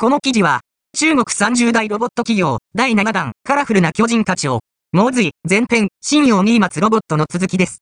この記事は、中国30代ロボット企業第7弾カラフルな巨人たちを、猛髄前編、信用新松ロボットの続きです。